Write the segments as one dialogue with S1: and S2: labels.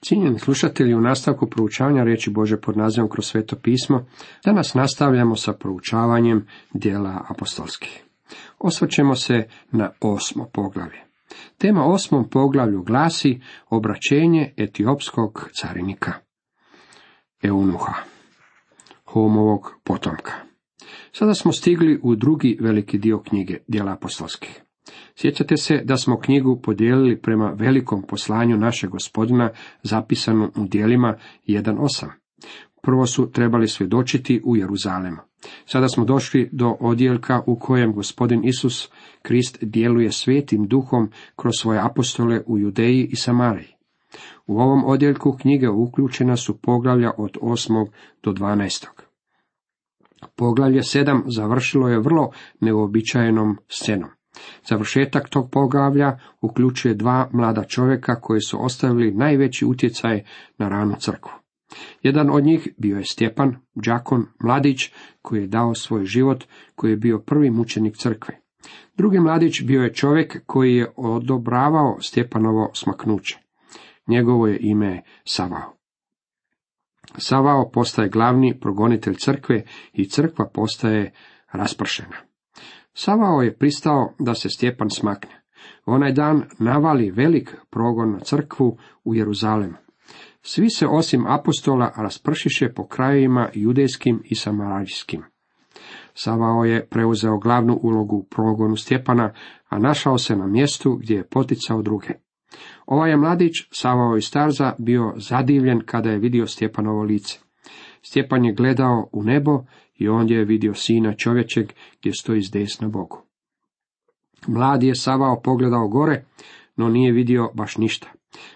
S1: Cijenjeni slušatelji, u nastavku proučavanja riječi Bože pod nazivom kroz sveto pismo, danas nastavljamo sa proučavanjem dijela apostolskih. Osvrćemo se na osmo poglavlje. Tema osmom poglavlju glasi obraćenje etiopskog carinika. Eunuha, homovog potomka. Sada smo stigli u drugi veliki dio knjige dijela apostolskih. Sjećate se da smo knjigu podijelili prema velikom poslanju našeg gospodina zapisanu u dijelima 1.8. Prvo su trebali svjedočiti u Jeruzalemu. Sada smo došli do odjeljka u kojem gospodin Isus Krist djeluje svetim duhom kroz svoje apostole u Judeji i Samariji. U ovom odjeljku knjige uključena su poglavlja od 8. do 12. Poglavlje 7 završilo je vrlo neobičajenom scenom. Završetak tog poglavlja uključuje dva mlada čovjeka koji su ostavili najveći utjecaj na ranu crkvu. Jedan od njih bio je Stjepan, đakon, mladić, koji je dao svoj život, koji je bio prvi mučenik crkve. Drugi mladić bio je čovjek koji je odobravao Stjepanovo smaknuće. Njegovo je ime Savao. Savao postaje glavni progonitelj crkve i crkva postaje raspršena. Savao je pristao da se Stjepan smakne. Onaj dan navali velik progon na crkvu u Jeruzalemu. Svi se osim apostola raspršiše po krajevima judejskim i samarijskim. Savao je preuzeo glavnu ulogu u progonu Stjepana, a našao se na mjestu gdje je poticao druge. Ovaj je mladić, Savao iz Starza, bio zadivljen kada je vidio Stjepanovo lice. Stjepan je gledao u nebo i ondje je vidio sina čovječeg gdje stoji s desna Bogu. Mladi je Savao pogledao gore, no nije vidio baš ništa.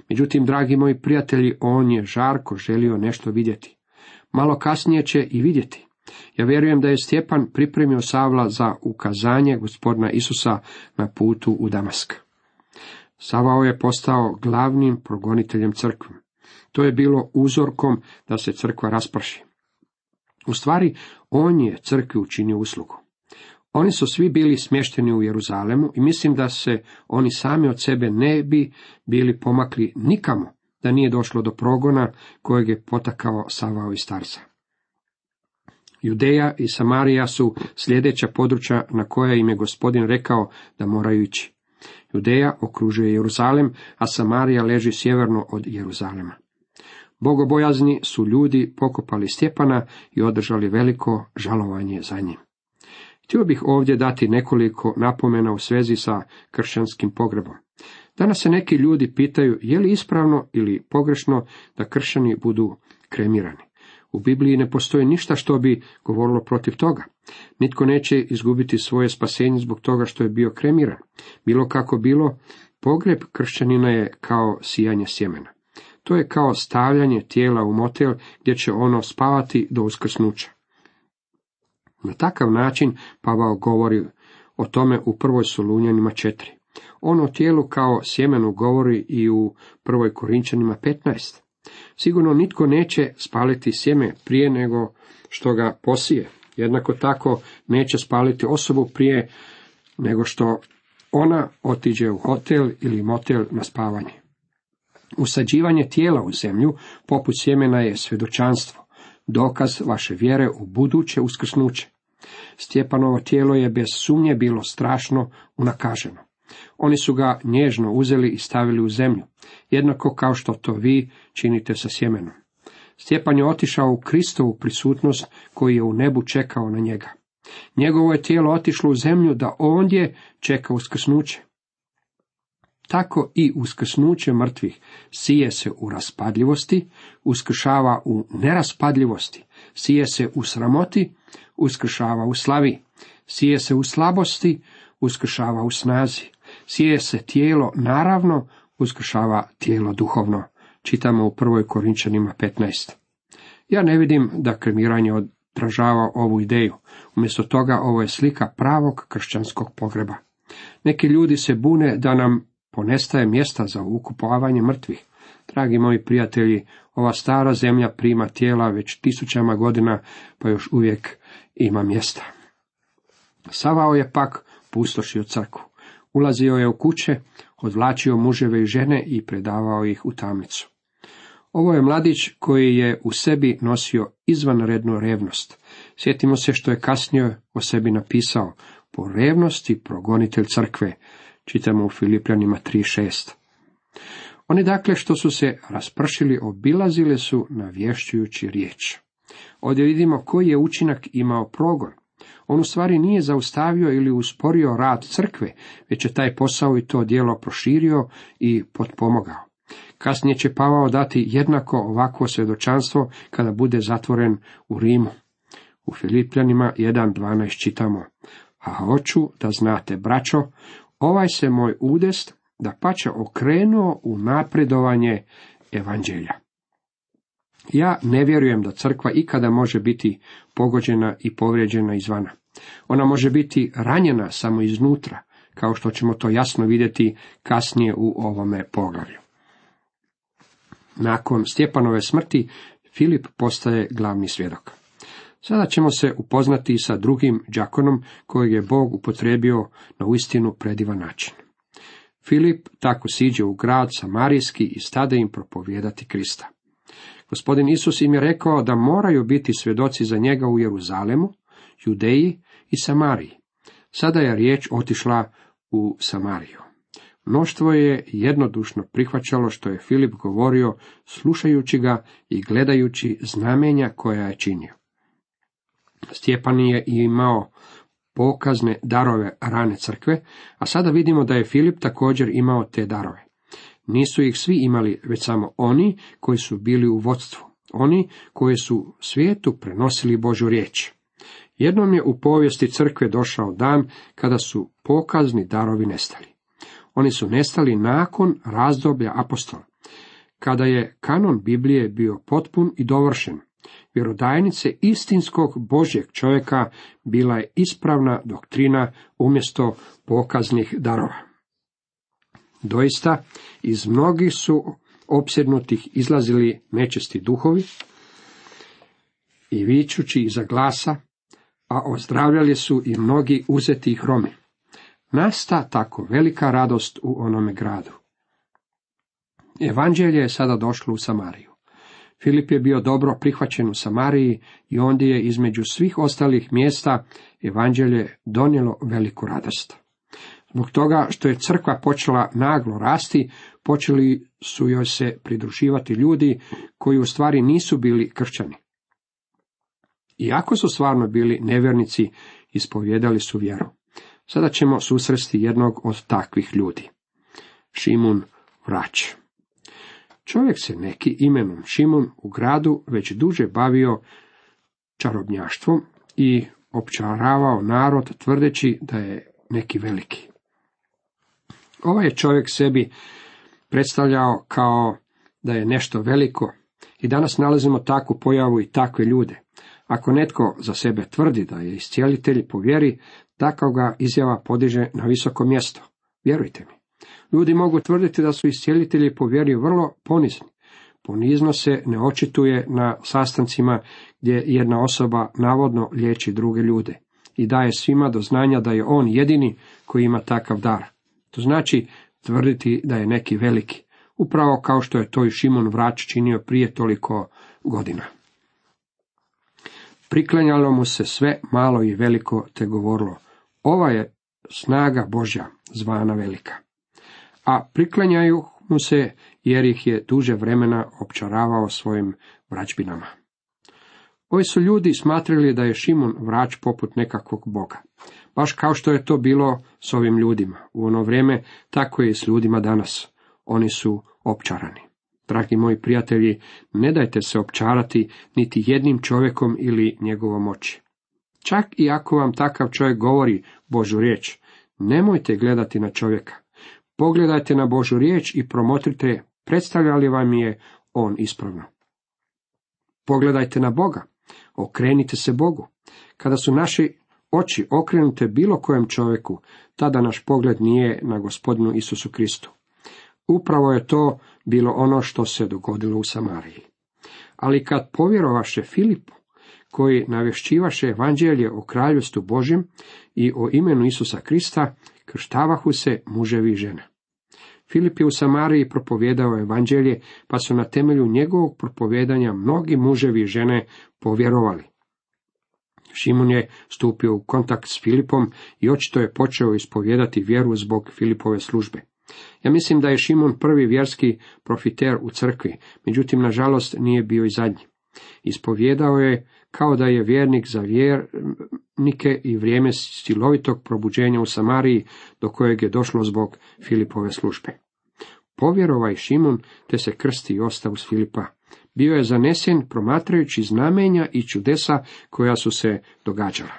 S1: Međutim, dragi moji prijatelji, on je žarko želio nešto vidjeti. Malo kasnije će i vidjeti. Ja vjerujem da je Stjepan pripremio Savla za ukazanje gospodina Isusa na putu u Damask. Savao je postao glavnim progoniteljem crkve. To je bilo uzorkom da se crkva rasprši. U stvari, on je crkvi učinio uslugu. Oni su svi bili smješteni u Jeruzalemu i mislim da se oni sami od sebe ne bi bili pomakli nikamo da nije došlo do progona kojeg je potakao Savao i Starsa. Judeja i Samarija su sljedeća područja na koja im je gospodin rekao da moraju ići. Judeja okružuje Jeruzalem, a Samarija leži sjeverno od Jeruzalema. Bogobojazni su ljudi pokopali Stjepana i održali veliko žalovanje za njim. Htio bih ovdje dati nekoliko napomena u svezi sa kršćanskim pogrebom. Danas se neki ljudi pitaju je li ispravno ili pogrešno da kršćani budu kremirani. U Bibliji ne postoji ništa što bi govorilo protiv toga. Nitko neće izgubiti svoje spasenje zbog toga što je bio kremiran. Bilo kako bilo, pogreb kršćanina je kao sijanje sjemena. To je kao stavljanje tijela u motel gdje će ono spavati do uskrsnuća. Na takav način Pavao govori o tome u prvoj Solunjanima četiri. On o tijelu kao sjemenu govori i u prvoj Korinčanima 15. Sigurno nitko neće spaliti sjeme prije nego što ga posije. Jednako tako neće spaliti osobu prije nego što ona otiđe u hotel ili motel na spavanje. Usađivanje tijela u zemlju, poput sjemena, je svjedočanstvo, dokaz vaše vjere u buduće uskrsnuće. Stjepanovo tijelo je bez sumnje bilo strašno unakaženo. Oni su ga nježno uzeli i stavili u zemlju, jednako kao što to vi činite sa sjemenom. Stjepan je otišao u Kristovu prisutnost koji je u nebu čekao na njega. Njegovo je tijelo otišlo u zemlju da ondje čeka uskrsnuće. Tako i uskrsnuće mrtvih sije se u raspadljivosti, uskršava u neraspadljivosti, sije se u sramoti, uskršava u slavi, sije se u slabosti, uskršava u snazi, sije se tijelo naravno, uskršava tijelo duhovno. Čitamo u prvoj Korinčanima 15. Ja ne vidim da kremiranje odražava ovu ideju. Umjesto toga ovo je slika pravog kršćanskog pogreba. Neki ljudi se bune da nam ponestaje mjesta za ukupovanje mrtvih. Dragi moji prijatelji, ova stara zemlja prima tijela već tisućama godina, pa još uvijek ima mjesta. Savao je pak pustošio crkvu. Ulazio je u kuće, odvlačio muževe i žene i predavao ih u tamnicu. Ovo je mladić koji je u sebi nosio izvanrednu revnost. Sjetimo se što je kasnije o sebi napisao, po revnosti progonitelj crkve, čitamo u Filipljanima 3.6. Oni dakle što su se raspršili obilazile su navješćujući riječ. Ovdje vidimo koji je učinak imao progon. On u stvari nije zaustavio ili usporio rad crkve, već je taj posao i to dijelo proširio i potpomogao. Kasnije će Pavao dati jednako ovakvo svjedočanstvo kada bude zatvoren u Rimu. U Filipljanima 1.12 čitamo, a hoću da znate, braćo, ovaj se moj udest da pače okrenuo u napredovanje evanđelja. Ja ne vjerujem da crkva ikada može biti pogođena i povrijeđena izvana. Ona može biti ranjena samo iznutra, kao što ćemo to jasno vidjeti kasnije u ovome poglavlju. Nakon Stjepanove smrti Filip postaje glavni svjedok. Sada ćemo se upoznati sa drugim đakonom kojeg je Bog upotrebio na uistinu predivan način. Filip tako siđe u grad Samarijski i stade im propovijedati Krista. Gospodin Isus im je rekao da moraju biti svjedoci za njega u Jeruzalemu, Judeji i Samariji. Sada je riječ otišla u Samariju. Mnoštvo je jednodušno prihvaćalo što je Filip govorio, slušajući ga i gledajući znamenja koja je činio. Stjepan je imao pokazne darove rane crkve, a sada vidimo da je Filip također imao te darove. Nisu ih svi imali, već samo oni koji su bili u vodstvu, oni koji su svijetu prenosili Božu riječ. Jednom je u povijesti crkve došao dan kada su pokazni darovi nestali. Oni su nestali nakon razdoblja apostola, kada je kanon Biblije bio potpun i dovršen. Vjerodajnice istinskog Božjeg čovjeka bila je ispravna doktrina umjesto pokaznih darova. Doista, iz mnogih su opsjednutih izlazili nečesti duhovi i vičući iza glasa, a ozdravljali su i mnogi uzeti hromi. Nasta tako velika radost u onome gradu. Evanđelje je sada došlo u Samariju. Filip je bio dobro prihvaćen u Samariji i ondje je između svih ostalih mjesta evanđelje donijelo veliku radost. Zbog toga što je crkva počela naglo rasti, počeli su joj se pridruživati ljudi koji u stvari nisu bili kršćani. Iako su stvarno bili nevjernici, ispovjedali su vjeru. Sada ćemo susresti jednog od takvih ljudi. Šimun Vrać. Čovjek se neki imenom Šimun u gradu već duže bavio čarobnjaštvom i opčaravao narod tvrdeći da je neki veliki. Ovaj je čovjek sebi predstavljao kao da je nešto veliko i danas nalazimo takvu pojavu i takve ljude. Ako netko za sebe tvrdi da je iscijelitelj po vjeri, takav ga izjava podiže na visoko mjesto. Vjerujte mi. Ljudi mogu tvrditi da su iscijelitelji po vjeri vrlo ponizni. Ponizno se ne očituje na sastancima gdje jedna osoba navodno liječi druge ljude i daje svima do znanja da je on jedini koji ima takav dar. To znači tvrditi da je neki veliki, upravo kao što je to i Šimon Vrać činio prije toliko godina. Priklanjalo mu se sve malo i veliko te govorilo, ova je snaga Božja zvana velika. A priklanjaju mu se jer ih je duže vremena opčaravao svojim vraćbinama. Ovi su ljudi smatrali da je Šimon vrač poput nekakvog boga. Baš kao što je to bilo s ovim ljudima. U ono vrijeme tako je i s ljudima danas. Oni su opčarani. Dragi moji prijatelji, ne dajte se opčarati niti jednim čovjekom ili njegovom oči. Čak i ako vam takav čovjek govori Božu riječ, nemojte gledati na čovjeka. Pogledajte na Božu riječ i promotrite predstavlja li vam je on ispravno. Pogledajte na Boga, okrenite se Bogu. Kada su naši oči okrenute bilo kojem čovjeku, tada naš pogled nije na gospodinu Isusu Kristu. Upravo je to bilo ono što se dogodilo u Samariji. Ali kad povjerovaše Filipu, koji navješćivaše evanđelje o kraljevstvu Božjem i o imenu Isusa Krista, krštavahu se muževi i žene. Filip je u Samariji propovjedao evanđelje, pa su na temelju njegovog propovjedanja mnogi muževi i žene povjerovali. Šimun je stupio u kontakt s Filipom i očito je počeo ispovjedati vjeru zbog Filipove službe. Ja mislim da je Šimun prvi vjerski profiter u crkvi, međutim, nažalost, nije bio i zadnji. Ispovjedao je kao da je vjernik za vjernike i vrijeme silovitog probuđenja u Samariji, do kojeg je došlo zbog Filipove službe. Povjerovaj Šimun, te se krsti i ostav uz Filipa. Bio je zanesen promatrajući znamenja i čudesa koja su se događala.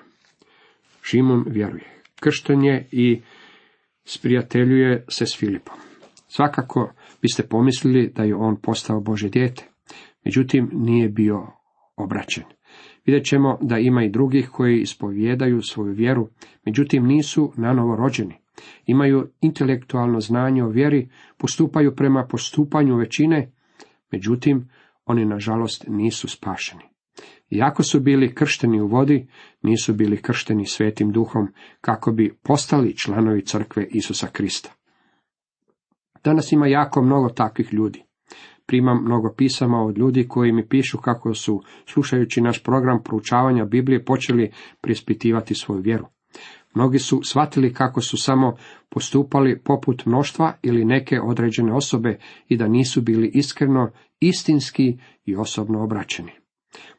S1: Šimun vjeruje. Krštenje i sprijateljuje se s Filipom. Svakako biste pomislili da je on postao Bože dijete. Međutim, nije bio obraćen. Vidjet ćemo da ima i drugih koji ispovjedaju svoju vjeru, međutim nisu nanovo rođeni. Imaju intelektualno znanje o vjeri, postupaju prema postupanju većine, međutim oni nažalost nisu spašeni. Iako su bili kršteni u vodi, nisu bili kršteni svetim duhom kako bi postali članovi crkve Isusa Krista. Danas ima jako mnogo takvih ljudi. Primam mnogo pisama od ljudi koji mi pišu kako su, slušajući naš program proučavanja Biblije, počeli prispitivati svoju vjeru. Mnogi su shvatili kako su samo postupali poput mnoštva ili neke određene osobe i da nisu bili iskreno, istinski i osobno obraćeni.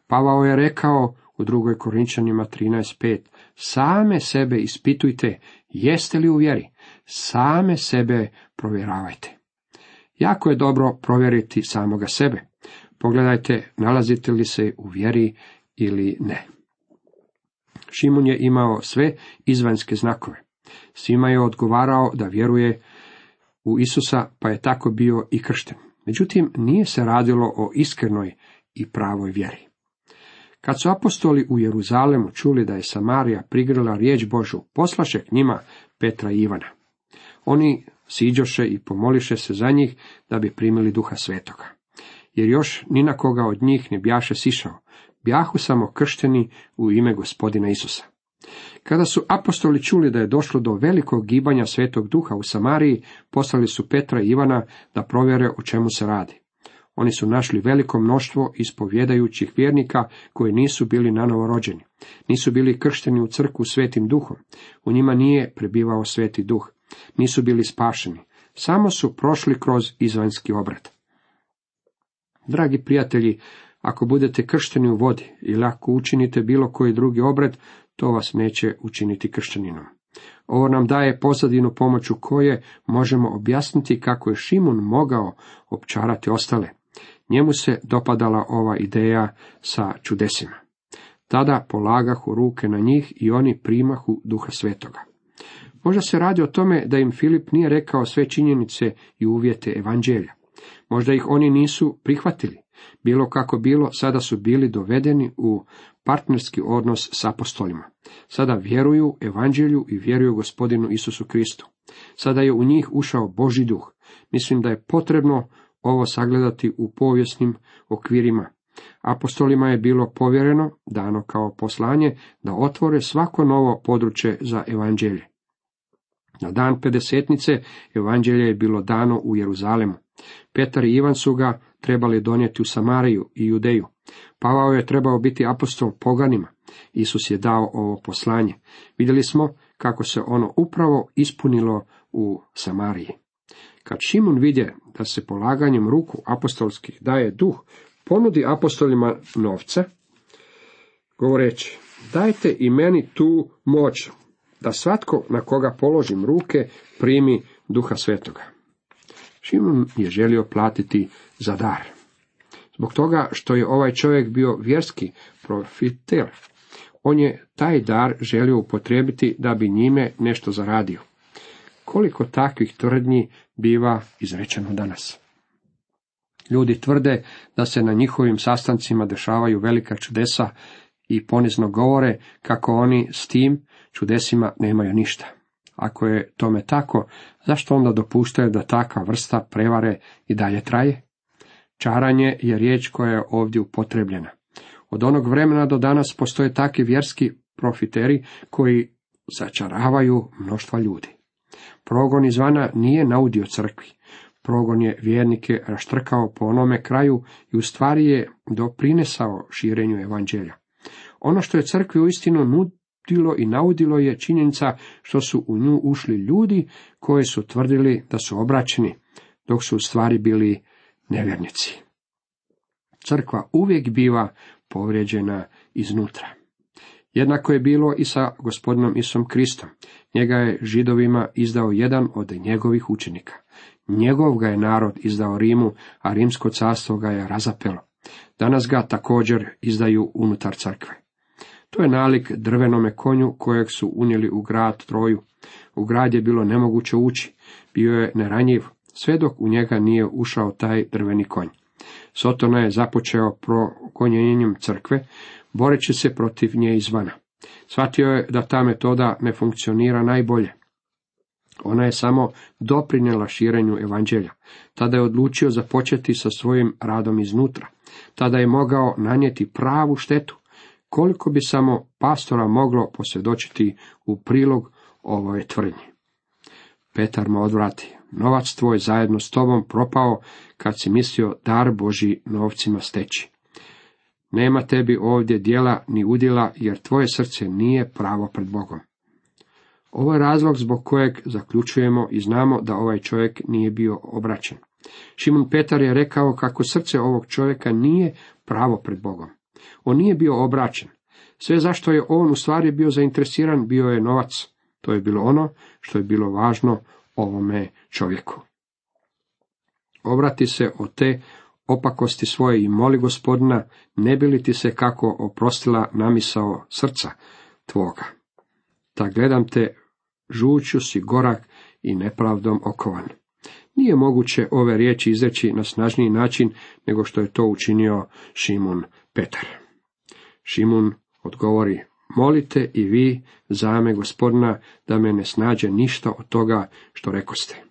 S1: Pavao je rekao u drugoj Korinčanima 13.5 Same sebe ispitujte, jeste li u vjeri, same sebe provjeravajte. Jako je dobro provjeriti samoga sebe. Pogledajte, nalazite li se u vjeri ili ne. Šimun je imao sve izvanjske znakove. Svima je odgovarao da vjeruje u Isusa, pa je tako bio i kršten. Međutim, nije se radilo o iskrenoj i pravoj vjeri. Kad su apostoli u Jeruzalemu čuli da je Samarija prigrila riječ Božu, poslaše k njima Petra i Ivana. Oni siđoše i pomoliše se za njih da bi primili duha svetoga. Jer još ni na koga od njih ne bjaše sišao, bjahu samo kršteni u ime gospodina Isusa. Kada su apostoli čuli da je došlo do velikog gibanja svetog duha u Samariji, poslali su Petra i Ivana da provjere o čemu se radi. Oni su našli veliko mnoštvo ispovjedajućih vjernika koji nisu bili nanovo rođeni. Nisu bili kršteni u crku svetim duhom. U njima nije prebivao sveti duh. Nisu bili spašeni. Samo su prošli kroz izvanjski obrat. Dragi prijatelji, ako budete kršteni u vodi ili ako učinite bilo koji drugi obrat, to vas neće učiniti kršćaninom. Ovo nam daje pozadinu pomoću koje možemo objasniti kako je Šimun mogao opčarati ostale. Njemu se dopadala ova ideja sa čudesima. Tada polagahu ruke na njih i oni primahu duha svetoga. Možda se radi o tome da im Filip nije rekao sve činjenice i uvjete evanđelja. Možda ih oni nisu prihvatili. Bilo kako bilo, sada su bili dovedeni u partnerski odnos s apostolima. Sada vjeruju evanđelju i vjeruju gospodinu Isusu Kristu. Sada je u njih ušao Boži duh. Mislim da je potrebno ovo sagledati u povijesnim okvirima. Apostolima je bilo povjereno, dano kao poslanje, da otvore svako novo područje za evanđelje. Na dan pedesetnice evanđelje je bilo dano u Jeruzalemu. Petar i Ivan su ga trebali donijeti u Samariju i Judeju. Pavao je trebao biti apostol poganima. Isus je dao ovo poslanje. Vidjeli smo kako se ono upravo ispunilo u Samariji. Kad Šimun vidje da se polaganjem ruku apostolskih daje duh, ponudi apostolima novce, govoreći, dajte i meni tu moć, da svatko na koga položim ruke primi duha svetoga. Šimun je želio platiti za dar. Zbog toga što je ovaj čovjek bio vjerski profiter, on je taj dar želio upotrijebiti da bi njime nešto zaradio. Koliko takvih tvrdnji biva izrečeno danas? Ljudi tvrde da se na njihovim sastancima dešavaju velika čudesa i ponizno govore kako oni s tim čudesima nemaju ništa. Ako je tome tako, zašto onda dopuštaju da takva vrsta prevare i dalje traje? Čaranje je riječ koja je ovdje upotrebljena. Od onog vremena do danas postoje takvi vjerski profiteri koji začaravaju mnoštva ljudi. Progon izvana nije naudio crkvi. Progon je vjernike raštrkao po onome kraju i u stvari je doprinesao širenju evanđelja. Ono što je crkvi uistinu nudilo i naudilo je činjenica što su u nju ušli ljudi koji su tvrdili da su obraćeni, dok su u stvari bili nevjernici. Crkva uvijek biva povrijeđena iznutra. Jednako je bilo i sa gospodinom Isom Kristom. Njega je židovima izdao jedan od njegovih učenika. Njegov ga je narod izdao Rimu, a rimsko carstvo ga je razapelo. Danas ga također izdaju unutar crkve. To je nalik drvenome konju kojeg su unijeli u grad Troju. U grad je bilo nemoguće ući, bio je neranjiv, sve dok u njega nije ušao taj drveni konj. Sotona je započeo progonjenjem crkve, boreći se protiv nje izvana. Shvatio je da ta metoda ne funkcionira najbolje. Ona je samo doprinjela širenju evanđelja. Tada je odlučio započeti sa svojim radom iznutra. Tada je mogao nanijeti pravu štetu. Koliko bi samo pastora moglo posvjedočiti u prilog ovoj tvrdnji. Petar mu odvrati. Novac tvoj zajedno s tobom propao kad si mislio dar Boži novcima steći. Nema tebi ovdje dijela ni udjela, jer tvoje srce nije pravo pred Bogom. Ovo je razlog zbog kojeg zaključujemo i znamo da ovaj čovjek nije bio obraćen. Šimon Petar je rekao kako srce ovog čovjeka nije pravo pred Bogom. On nije bio obraćen. Sve zašto je on u stvari bio zainteresiran bio je novac. To je bilo ono što je bilo važno ovome čovjeku. Obrati se od te opakosti svoje i moli gospodina, ne bi li ti se kako oprostila namisao srca tvoga. Da gledam te, žuću si gorak i nepravdom okovan. Nije moguće ove riječi izreći na snažniji način nego što je to učinio Šimun Petar. Šimun odgovori, molite i vi zame gospodina da me ne snađe ništa od toga što rekoste.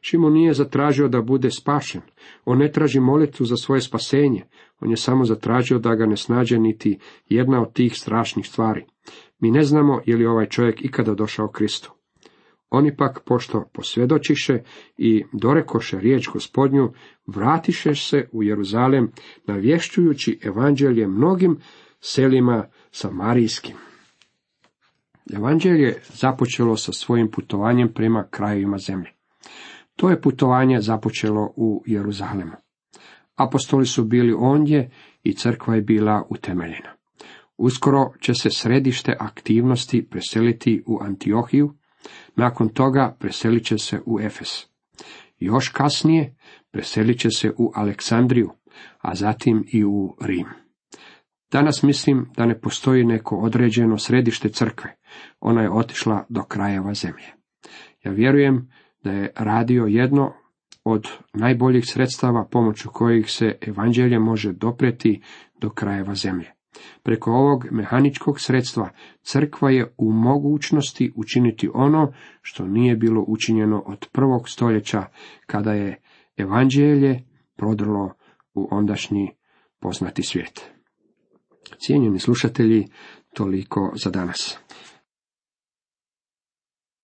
S1: Šimon nije zatražio da bude spašen, on ne traži molitvu za svoje spasenje, on je samo zatražio da ga ne snađe niti jedna od tih strašnih stvari. Mi ne znamo je li ovaj čovjek ikada došao Kristu. Oni pak, pošto posvjedočiše i dorekoše riječ gospodnju, vratiše se u Jeruzalem, navješćujući evanđelje mnogim selima samarijskim. Evanđelje započelo sa svojim putovanjem prema krajevima zemlje. To je putovanje započelo u Jeruzalemu. Apostoli su bili ondje i crkva je bila utemeljena. Uskoro će se središte aktivnosti preseliti u Antiohiju, nakon toga preselit će se u Efes. Još kasnije preselit će se u Aleksandriju, a zatim i u Rim. Danas mislim da ne postoji neko određeno središte crkve, ona je otišla do krajeva zemlje. Ja vjerujem da je radio jedno od najboljih sredstava pomoću kojih se evanđelje može dopreti do krajeva zemlje. Preko ovog mehaničkog sredstva crkva je u mogućnosti učiniti ono što nije bilo učinjeno od prvog stoljeća kada je evanđelje prodrlo u ondašnji poznati svijet. Cijenjeni slušatelji, toliko za danas.